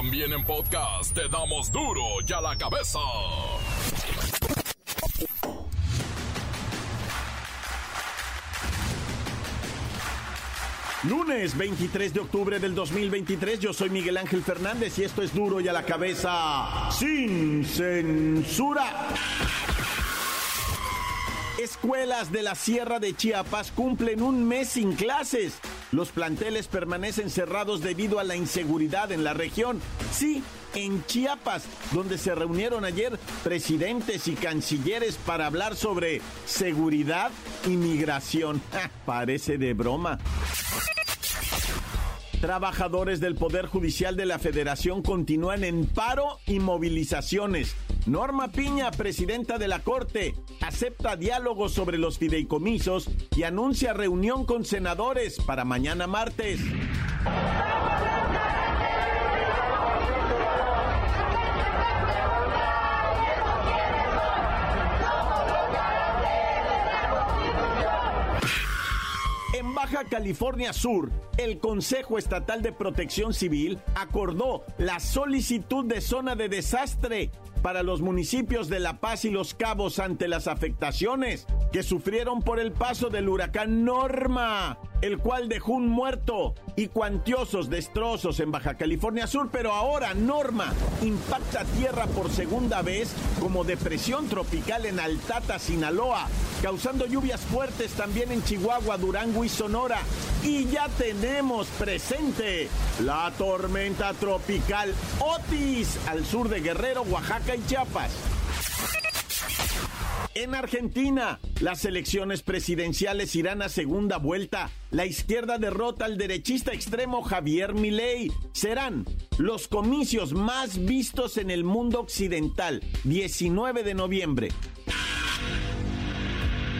También en podcast te damos duro y a la cabeza. Lunes 23 de octubre del 2023, yo soy Miguel Ángel Fernández y esto es duro y a la cabeza sin censura. Escuelas de la Sierra de Chiapas cumplen un mes sin clases. Los planteles permanecen cerrados debido a la inseguridad en la región. Sí, en Chiapas, donde se reunieron ayer presidentes y cancilleres para hablar sobre seguridad y migración. parece de broma. Trabajadores del Poder Judicial de la Federación continúan en paro y movilizaciones. Norma Piña, presidenta de la Corte, acepta diálogo sobre los fideicomisos y anuncia reunión con senadores para mañana martes. Baja California Sur, el Consejo Estatal de Protección Civil acordó la solicitud de zona de desastre para los municipios de La Paz y Los Cabos ante las afectaciones que sufrieron por el paso del huracán Norma el cual dejó un muerto y cuantiosos destrozos en Baja California Sur, pero ahora Norma impacta tierra por segunda vez como depresión tropical en Altata, Sinaloa, causando lluvias fuertes también en Chihuahua, Durango y Sonora. Y ya tenemos presente la tormenta tropical Otis al sur de Guerrero, Oaxaca y Chiapas. En Argentina, las elecciones presidenciales irán a segunda vuelta. La izquierda derrota al derechista extremo Javier Milei. Serán los comicios más vistos en el mundo occidental, 19 de noviembre.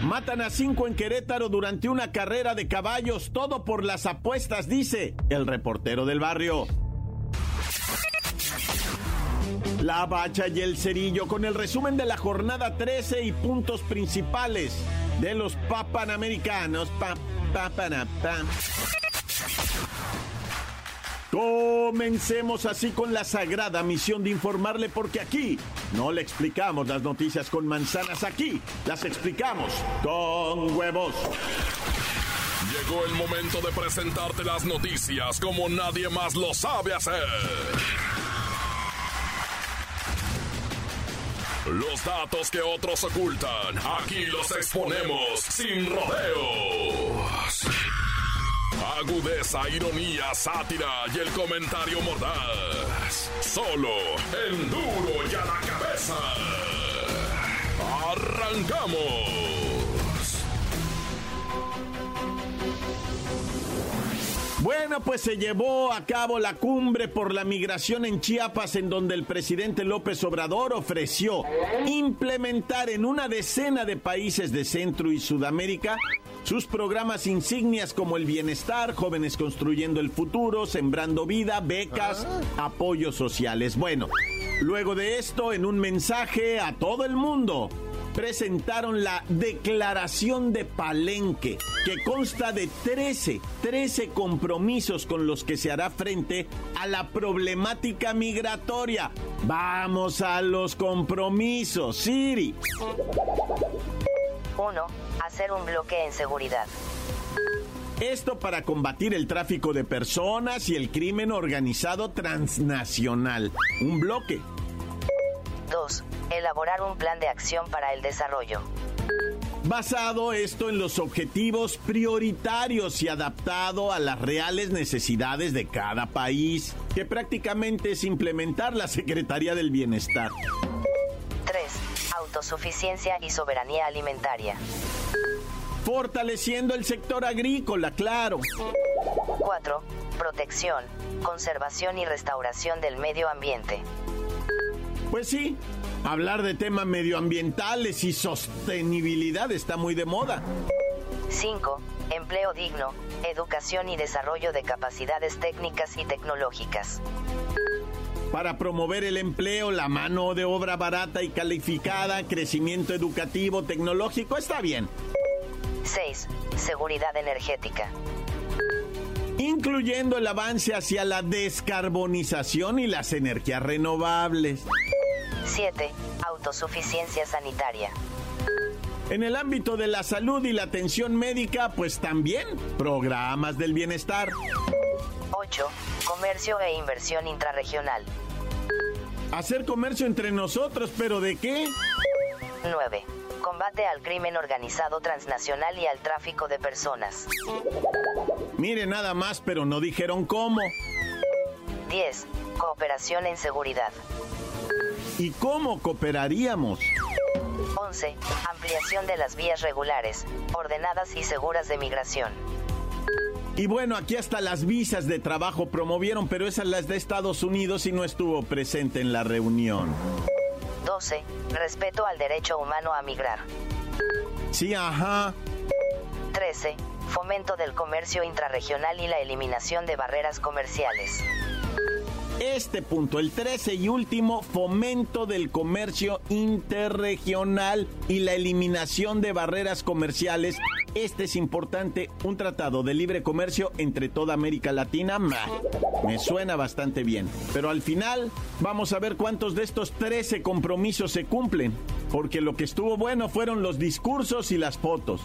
Matan a cinco en Querétaro durante una carrera de caballos, todo por las apuestas, dice el reportero del barrio. La bacha y el cerillo con el resumen de la jornada 13 y puntos principales de los papanamericanos. Pa, pa, Comencemos así con la sagrada misión de informarle porque aquí no le explicamos las noticias con manzanas, aquí las explicamos con huevos. Llegó el momento de presentarte las noticias como nadie más lo sabe hacer. Los datos que otros ocultan, aquí los exponemos sin rodeos. Agudeza, ironía, sátira y el comentario mordaz. Solo el duro y a la cabeza. ¡Arrancamos! Bueno, pues se llevó a cabo la cumbre por la migración en Chiapas en donde el presidente López Obrador ofreció implementar en una decena de países de Centro y Sudamérica sus programas insignias como el bienestar, jóvenes construyendo el futuro, sembrando vida, becas, apoyos sociales. Bueno, luego de esto, en un mensaje a todo el mundo, presentaron la Declaración de Palenque, que consta de 13, 13 compromisos con los que se hará frente a la problemática migratoria. Vamos a los compromisos, Siri. 1. Hacer un bloque en seguridad. Esto para combatir el tráfico de personas y el crimen organizado transnacional. Un bloque. 2 elaborar un plan de acción para el desarrollo. Basado esto en los objetivos prioritarios y adaptado a las reales necesidades de cada país, que prácticamente es implementar la Secretaría del Bienestar. 3. Autosuficiencia y soberanía alimentaria. Fortaleciendo el sector agrícola, claro. 4. Protección, conservación y restauración del medio ambiente. Pues sí, hablar de temas medioambientales y sostenibilidad está muy de moda. 5. Empleo digno, educación y desarrollo de capacidades técnicas y tecnológicas. Para promover el empleo, la mano de obra barata y calificada, crecimiento educativo, tecnológico, está bien. 6. Seguridad energética. incluyendo el avance hacia la descarbonización y las energías renovables. 7. Autosuficiencia sanitaria. En el ámbito de la salud y la atención médica, pues también programas del bienestar. 8. Comercio e inversión intrarregional. Hacer comercio entre nosotros, pero ¿de qué? 9. Combate al crimen organizado transnacional y al tráfico de personas. Mire nada más, pero no dijeron cómo. 10. Cooperación en seguridad. ¿Y cómo cooperaríamos? 11. Ampliación de las vías regulares, ordenadas y seguras de migración. Y bueno, aquí hasta las visas de trabajo promovieron, pero esas las de Estados Unidos y no estuvo presente en la reunión. 12. Respeto al derecho humano a migrar. Sí, ajá. 13. Fomento del comercio intrarregional y la eliminación de barreras comerciales. Este punto, el 13 y último, fomento del comercio interregional y la eliminación de barreras comerciales. Este es importante, un tratado de libre comercio entre toda América Latina. Me suena bastante bien. Pero al final, vamos a ver cuántos de estos 13 compromisos se cumplen. Porque lo que estuvo bueno fueron los discursos y las fotos.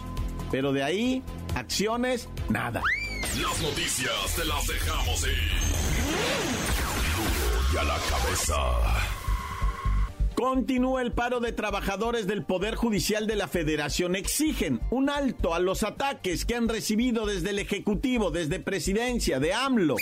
Pero de ahí, acciones, nada. Las noticias te las dejamos ir y a la cabeza. Continúa el paro de trabajadores del Poder Judicial de la Federación. Exigen un alto a los ataques que han recibido desde el Ejecutivo, desde Presidencia, de AMLO.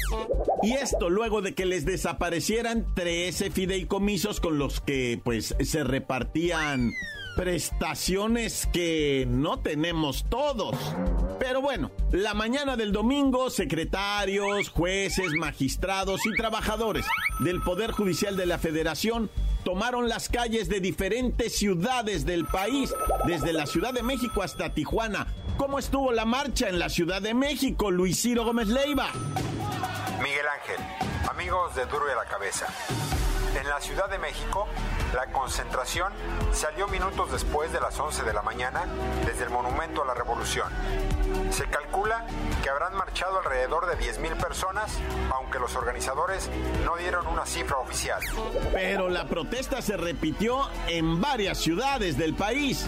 Y esto luego de que les desaparecieran 13 fideicomisos con los que pues se repartían prestaciones que no tenemos todos. Pero bueno, la mañana del domingo, secretarios, jueces, magistrados y trabajadores del Poder Judicial de la Federación tomaron las calles de diferentes ciudades del país, desde la Ciudad de México hasta Tijuana. ¿Cómo estuvo la marcha en la Ciudad de México, Luis Ciro Gómez Leiva? Miguel Ángel, amigos de Duro a la Cabeza. En la Ciudad de México, la concentración salió minutos después de las 11 de la mañana desde el Monumento a la Revolución. Se calcula que habrán marchado alrededor de 10.000 personas, aunque los organizadores no dieron una cifra oficial. Pero la protesta se repitió en varias ciudades del país.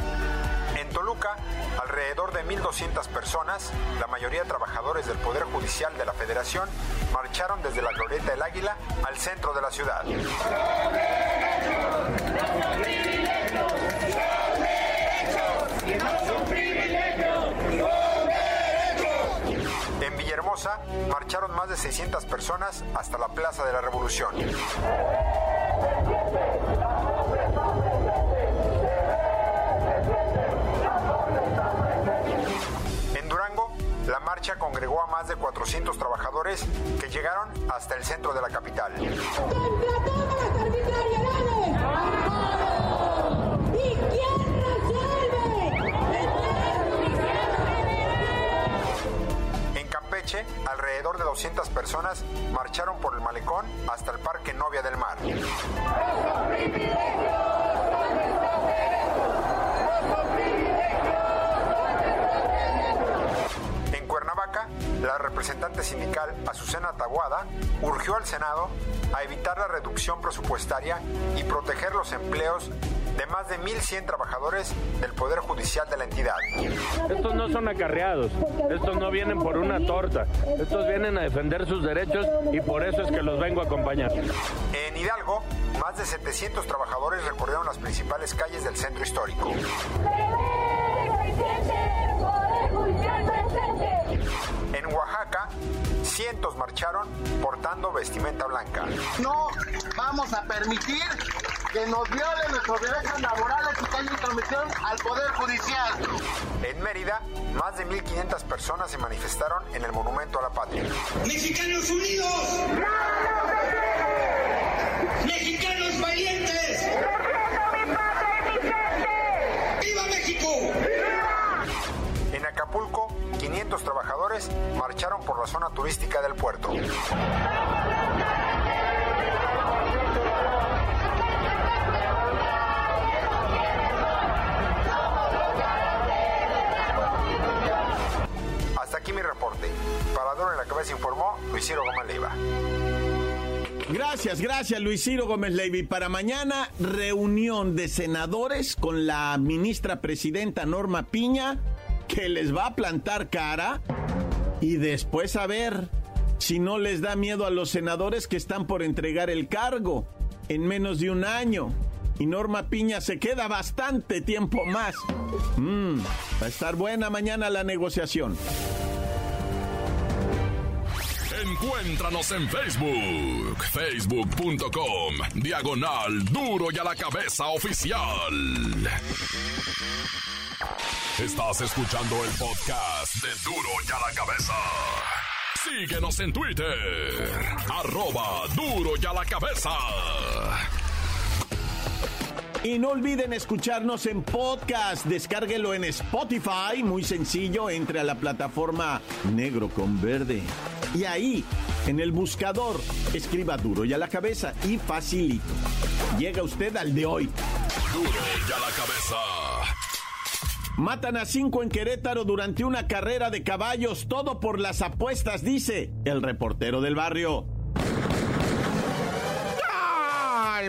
En Toluca, alrededor de 1.200 personas, la mayoría trabajadores del Poder Judicial de la Federación, marcharon desde la Glorieta del Águila al centro de la ciudad. En Villahermosa marcharon más de 600 personas hasta la Plaza de la Revolución. En Durango, la marcha congregó a más de 400 trabajadores que llegaron hasta el centro de la capital. En Campeche, alrededor de 200 personas marcharon por el malecón hasta el Parque Novia del Mar. Sindical Azucena Taguada urgió al Senado a evitar la reducción presupuestaria y proteger los empleos de más de 1.100 trabajadores del Poder Judicial de la entidad. Estos no son acarreados, estos no vienen por una torta, estos vienen a defender sus derechos y por eso es que los vengo a acompañar. En Hidalgo, más de 700 trabajadores recorrieron las principales calles del centro histórico. Cientos marcharon portando vestimenta blanca. No vamos a permitir que nos violen nuestros derechos laborales y que haya intromisión al Poder Judicial. En Mérida, más de 1.500 personas se manifestaron en el Monumento a la Patria. ¡Mexicanos unidos! ¡Mexicanos Gracias, gracias Luis Ciro Gómez Levy. Para mañana, reunión de senadores con la ministra presidenta Norma Piña, que les va a plantar cara y después a ver si no les da miedo a los senadores que están por entregar el cargo en menos de un año. Y Norma Piña se queda bastante tiempo más. Mm, va a estar buena mañana la negociación. Encuéntranos en Facebook, facebook.com, diagonal duro y a la cabeza oficial. Estás escuchando el podcast de duro y a la cabeza. Síguenos en Twitter, arroba duro y a la cabeza. Y no olviden escucharnos en podcast. Descárguelo en Spotify. Muy sencillo. Entre a la plataforma negro con verde. Y ahí, en el buscador, escriba duro y a la cabeza y facilito. Llega usted al de hoy. Duro y a la cabeza. Matan a cinco en Querétaro durante una carrera de caballos, todo por las apuestas, dice el reportero del barrio.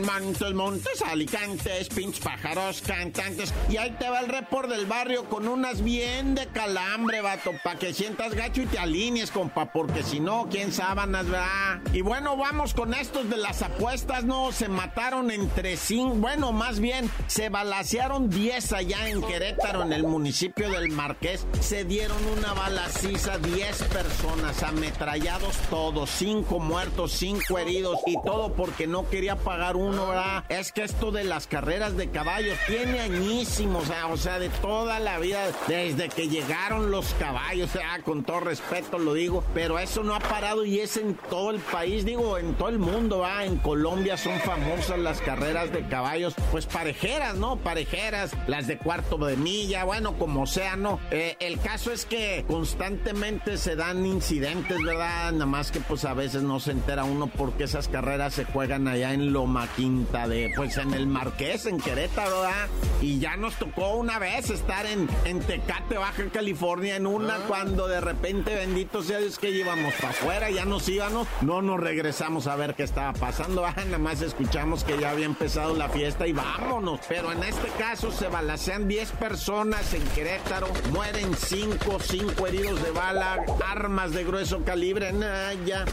Montes, Montes, Alicantes, pinch pájaros, cantantes. Y ahí te va el report del barrio con unas bien de calambre, vato, pa' que sientas gacho y te alinees, compa, porque si no, quién sábanas, ¿verdad? Y bueno, vamos con estos de las apuestas, ¿no? Se mataron entre cinco, bueno, más bien, se balacearon 10 allá en Querétaro, en el municipio del Marqués. Se dieron una balaciza, 10 personas, ametrallados todos, cinco muertos, cinco heridos, y todo porque no quería pagar un ¿verdad? Es que esto de las carreras de caballos tiene añísimos, o sea, de toda la vida, desde que llegaron los caballos, o con todo respeto lo digo, pero eso no ha parado y es en todo el país, digo, en todo el mundo, ¿va? En Colombia son famosas las carreras de caballos, pues parejeras, ¿no? Parejeras, las de cuarto de milla, bueno, como sea, ¿no? Eh, el caso es que constantemente se dan incidentes, ¿verdad? Nada más que pues a veces no se entera uno porque esas carreras se juegan allá en Loma quinta de, pues en el Marqués, en Querétaro, ¿verdad? Y ya nos tocó una vez estar en, en Tecate, Baja California, en una, Ah. cuando de repente, bendito sea Dios, que íbamos para afuera, ya nos íbamos, no nos regresamos a ver qué estaba pasando, ¿verdad? nada más escuchamos que ya había empezado la fiesta y vámonos. Pero en este caso se balacean 10 personas en Querétaro, mueren 5, 5 heridos de bala, armas de grueso calibre, nah, ya.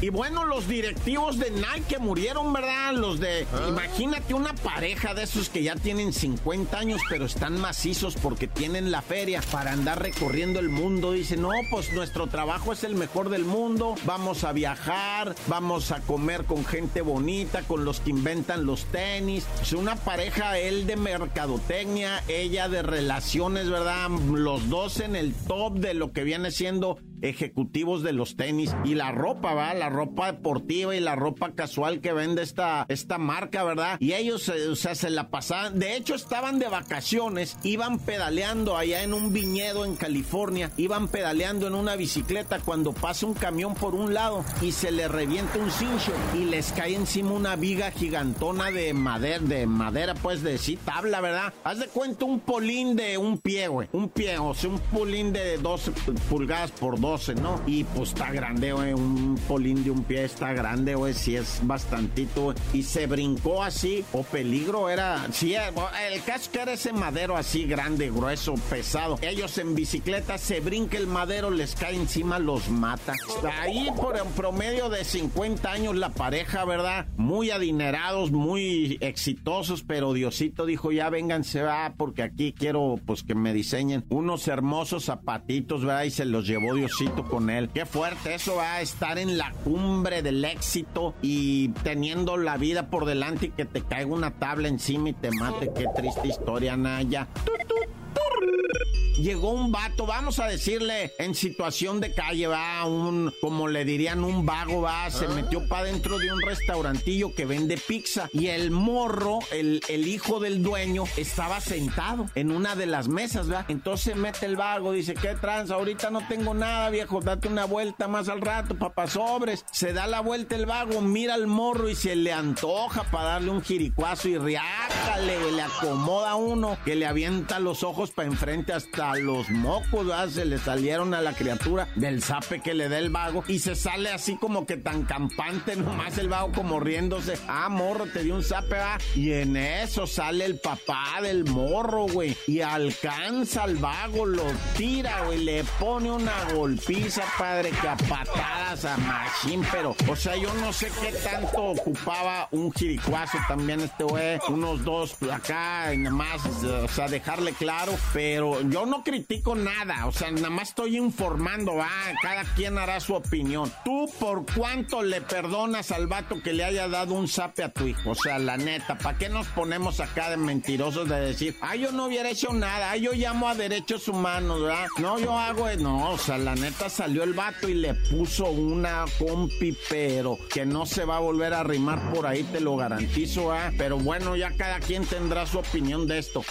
Y bueno, los directivos de Nike que murieron, ¿verdad? Los de. Imagínate una pareja de esos que ya tienen 50 años, pero están macizos porque tienen la feria para andar recorriendo el mundo. Dicen, no, pues nuestro trabajo es el mejor del mundo. Vamos a viajar, vamos a comer con gente bonita, con los que inventan los tenis. Es una pareja, él de mercadotecnia, ella de relaciones, ¿verdad? Los dos en el top de lo que viene siendo ejecutivos de los tenis y la ropa, va, la ropa deportiva y la ropa casual que vende esta, esta marca, ¿verdad? Y ellos, eh, o sea, se la pasaban, de hecho estaban de vacaciones, iban pedaleando allá en un viñedo en California, iban pedaleando en una bicicleta cuando pasa un camión por un lado y se le revienta un cincho y les cae encima una viga gigantona de madera, de madera, pues de sí, tabla, ¿verdad? Haz de cuenta un polín de un pie, güey, un pie, o sea, un polín de 12 pulgadas por 12, ¿no? Y pues está grande, güey, un polín de un pie está grande, güey, sí es bastantito. Y se brincó así, o peligro era, sí, eh, el caso era ese madero así grande, grueso, pesado. Ellos en bicicleta se brinca el madero, les cae encima, los mata. Ahí por promedio de 50 años la pareja, ¿verdad? Muy adinerados, muy exitosos, pero Diosito dijo, ya vénganse, va, porque aquí quiero pues que me diseñen unos hermosos zapatitos, ¿verdad? Y se los llevó Diosito con él. Qué fuerte eso va a estar en la cumbre del éxito y teniendo la vida por delante y que te caiga una tabla encima y te mate. Qué triste historia, Naya. Llegó un vato, vamos a decirle, en situación de calle, va, un, como le dirían, un vago, va, se metió para dentro de un restaurantillo que vende pizza. Y el morro, el, el hijo del dueño, estaba sentado en una de las mesas, va. Entonces mete el vago, dice, ¿qué trans? Ahorita no tengo nada, viejo, date una vuelta más al rato, papá sobres. Se da la vuelta el vago, mira al morro y se le antoja para darle un jiricuazo y riácale, le acomoda uno que le avienta los ojos para enfrente hasta hasta los mocos. Se le salieron a la criatura del zape que le da el vago y se sale así como que tan campante, nomás el vago como riéndose. Ah, morro, te dio un zape, va. Y en eso sale el papá del morro, güey. Y alcanza al vago, lo tira, güey. Le pone una golpiza, padre, que a patadas a Machín, pero, o sea, yo no sé qué tanto ocupaba un jiricuazo también este güey. Unos dos acá, y nada más, o sea, dejarle claro. Pero yo no critico nada, o sea, nada más estoy informando, va. Cada quien hará su opinión. ¿Tú por cuánto le perdonas al vato que le haya dado un zape a tu hijo? O sea, la neta, ¿para qué nos ponemos acá de mentirosos de decir, ay, yo no hubiera hecho nada, ay, yo llamo a derechos humanos, ¿verdad? No, yo hago, no, o sea, la neta salió el vato y le puso una compi, pero que no se va a volver a arrimar por ahí, te lo garantizo, ¿ah? Pero bueno, ya cada quien tendrá su opinión de esto.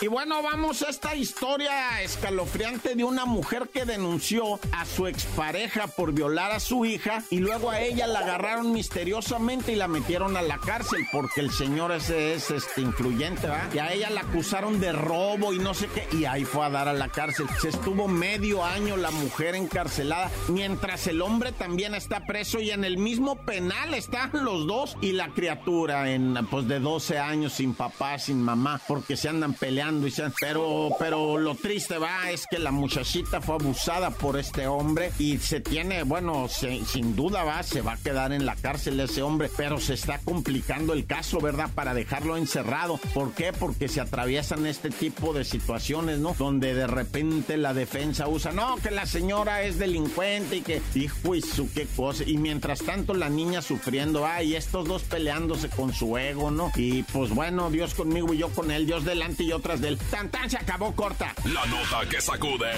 Y bueno, vamos a esta historia escalofriante de una mujer que denunció a su expareja por violar a su hija y luego a ella la agarraron misteriosamente y la metieron a la cárcel porque el señor ese es este influyente, ¿verdad? Y a ella la acusaron de robo y no sé qué y ahí fue a dar a la cárcel. Se estuvo medio año la mujer encarcelada mientras el hombre también está preso y en el mismo penal están los dos y la criatura en pues de 12 años sin papá, sin mamá, porque se andan peleando y se pero pero lo triste va es que la muchachita fue abusada por este hombre y se tiene, bueno, sin duda va, se va a quedar en la cárcel ese hombre, pero se está complicando el caso, ¿verdad? Para dejarlo encerrado. ¿Por qué? Porque se atraviesan este tipo de situaciones, ¿no? Donde de repente la defensa usa, no, que la señora es delincuente y que, hijo y su qué cosa. Y mientras tanto la niña sufriendo, ay, estos dos peleándose con su ego, ¿no? Y pues bueno, Dios conmigo y yo con él, Dios delante y otras del. Tan tan se acabó corta. La nota que sacude.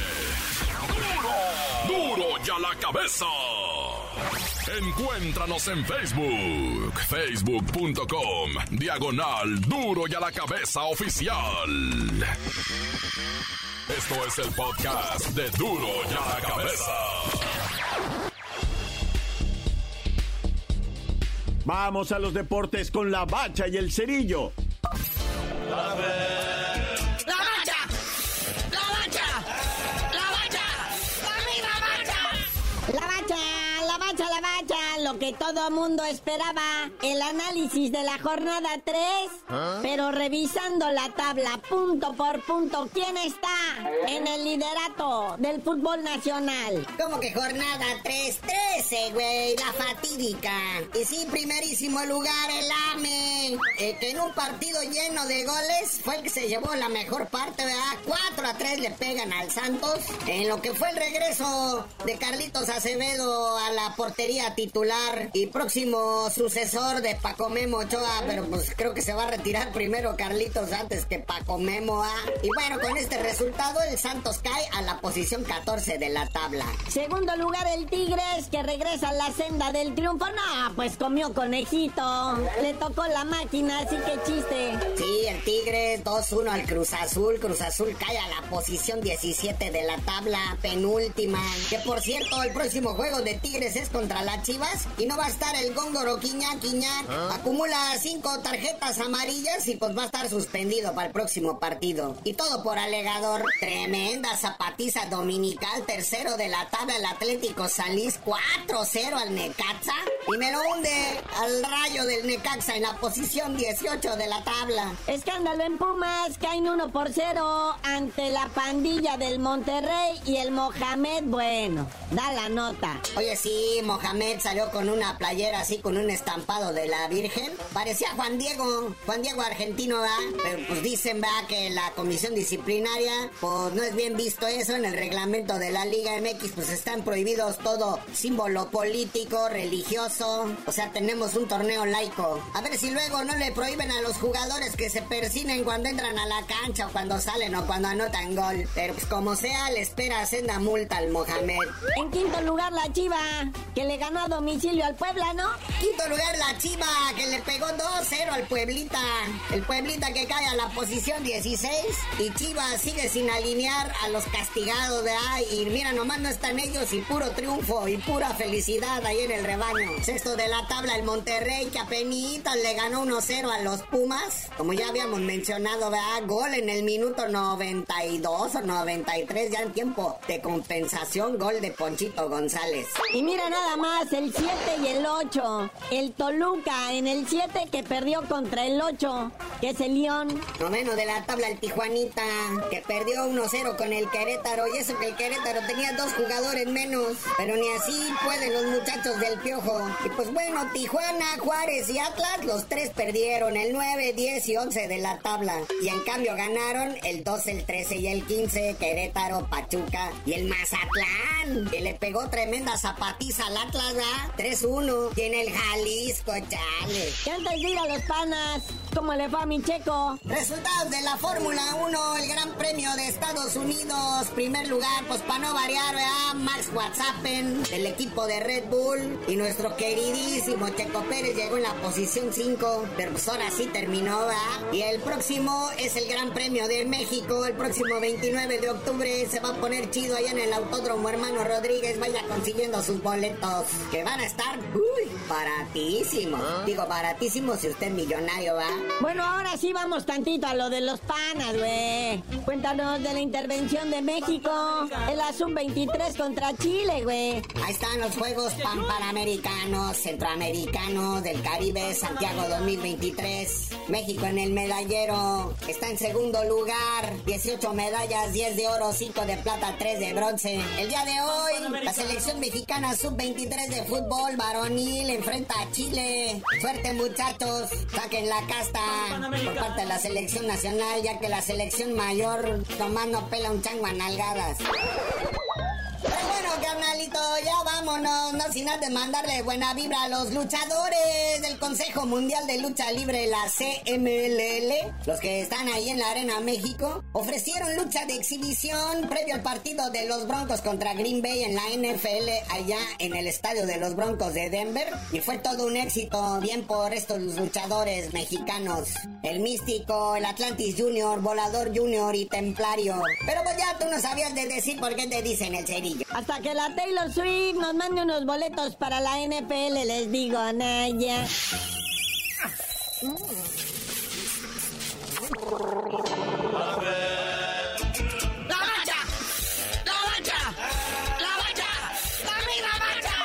Duro, duro ya la cabeza. Encuéntranos en Facebook, facebook.com, diagonal duro y a la cabeza oficial. Esto es el podcast de duro y a la cabeza. Vamos a los deportes con la bacha y el cerillo. Que todo mundo esperaba, el análisis de la jornada 3, pero revisando la tabla punto por punto, ¿quién está en el liderato del fútbol nacional? ¿Cómo que jornada 3? 13, güey, la fatídica. Y sí, primerísimo lugar el AME, eh, que en un partido lleno de goles fue el que se llevó la mejor parte, ¿verdad? 4 a 3 le pegan al Santos, en lo que fue el regreso de Carlitos Acevedo a la portería titular y próximo sucesor de Paco Memo Ochoa, pero pues creo que se va a retirar primero Carlitos antes que Paco Memo ¿ah? Y bueno, con este resultado el Santos cae a la posición 14 de la tabla. Segundo lugar el Tigres que regresa a la senda del triunfo. No, pues comió conejito. Le tocó la máquina, así que chiste. Sí, el Tigres 2-1 al Cruz Azul. Cruz Azul cae a la posición 17 de la tabla, penúltima. Que por cierto, el próximo juego de Tigres es contra las Chivas y no va a estar el góngoro Quiña Quiña. ¿Ah? Acumula cinco tarjetas amarillas y pues va a estar suspendido para el próximo partido. Y todo por alegador. Tremenda zapatiza dominical, tercero de la tabla el Atlético Salís, 4-0 al Necaxa. Y me lo hunde al rayo del Necaxa en la posición 18 de la tabla. Escándalo en Pumas, caen 1 por 0 ante la pandilla del Monterrey y el Mohamed, bueno, da la nota. Oye, sí, Mohamed salió con una playera así con un estampado de la Virgen. Parecía Juan Diego, Juan Diego argentino, ¿verdad? Pero pues dicen, ¿verdad? Que la comisión disciplinaria, pues no es bien visto eso. En el reglamento de la Liga MX, pues están prohibidos todo símbolo político, religioso. O sea, tenemos un torneo laico. A ver si luego no le prohíben a los jugadores que se persinen cuando entran a la cancha o cuando salen o cuando anotan gol. Pero pues como sea, le espera senda multa al Mohamed. En quinto lugar, la Chiva, que le ganó a domicilio al Puebla, ¿no? Quinto lugar la Chiva, que le pegó 2-0 al Pueblita. El Pueblita que cae a la posición 16. Y Chiva sigue sin alinear a los castigados, de ahí. Y mira, nomás no están ellos y puro triunfo y pura felicidad ahí en el rebaño. Sexto de la tabla el Monterrey que apenas le ganó 1-0 a los Pumas. Como ya habíamos mencionado, ¿verdad? Gol en el minuto 92 o 93 ya en tiempo de compensación. Gol de Ponchito González. Y mira nada más, el 7 y el 8. El Toluca en el 7 que perdió contra el 8, que es el León. Noveno de la tabla el Tijuanita, que perdió 1-0 con el Querétaro. Y eso que el Querétaro tenía dos jugadores menos. Pero ni así pueden los muchachos del Piojo. Y pues bueno, Tijuana, Juárez y Atlas, los tres perdieron el 9, 10 y 11 de la tabla. Y en cambio ganaron el 12, el 13 y el 15, Querétaro, Pachuca y el Mazatlán, que le pegó tremenda zapatiza al Atlas, ¿verdad? 3-1. Y en el Jalisco, chale. ¿Qué antes los panas? ¿Cómo le va a mi checo? Resultados de la Fórmula 1, el Gran Premio de Estados Unidos. Primer lugar, pues para no variar, ¿verdad? Max Whatsappen, del equipo de Red Bull. Y nuestro queridísimo Checo Pérez llegó en la posición 5. Pero pues ahora sí terminó, ¿verdad? Y el próximo es el Gran Premio de México. El próximo 29 de octubre se va a poner chido allá en el Autódromo Hermano Rodríguez. Vaya consiguiendo sus boletos. Que van a estar, uy, baratísimos. Digo, baratísimos si usted es millonario, ¿va? Bueno, ahora sí vamos tantito a lo de los panas, güey. Cuéntanos de la intervención de México. El Azul 23 contra Chile, güey. Ahí están los Juegos Panamericanos, Centroamericanos del Caribe, Santiago 2023. México en el medallero está en segundo lugar. 18 medallas, 10 de oro, 5 de plata, 3 de bronce. El día de hoy, la selección mexicana sub-23 de fútbol varonil enfrenta a Chile. Suerte, muchachos. Saquen la casta por parte de la selección nacional, ya que la selección mayor nomás no pela un chango a nalgadas. Carnalito, ya vámonos, no sin antes mandarle buena vibra a los luchadores del Consejo Mundial de Lucha Libre, la CMLL, los que están ahí en la Arena México, ofrecieron lucha de exhibición previo al partido de los Broncos contra Green Bay en la NFL allá en el estadio de los Broncos de Denver, y fue todo un éxito, bien por estos luchadores mexicanos, el Místico, el Atlantis Junior, Volador Junior y Templario. Pero pues ya tú no sabías de decir por qué te dicen el cerillo. Hasta que la Taylor Swift nos mande unos boletos para la NFL, les digo, Naya. ¡La mancha! ¡La mancha! ¡La mancha! ¡Dame la mancha!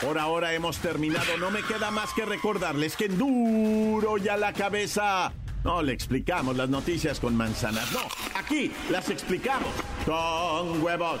Por ahora hemos terminado. No me queda más que recordarles que en duro ya la cabeza. No le explicamos las noticias con manzanas. No, aquí las explicamos con huevos.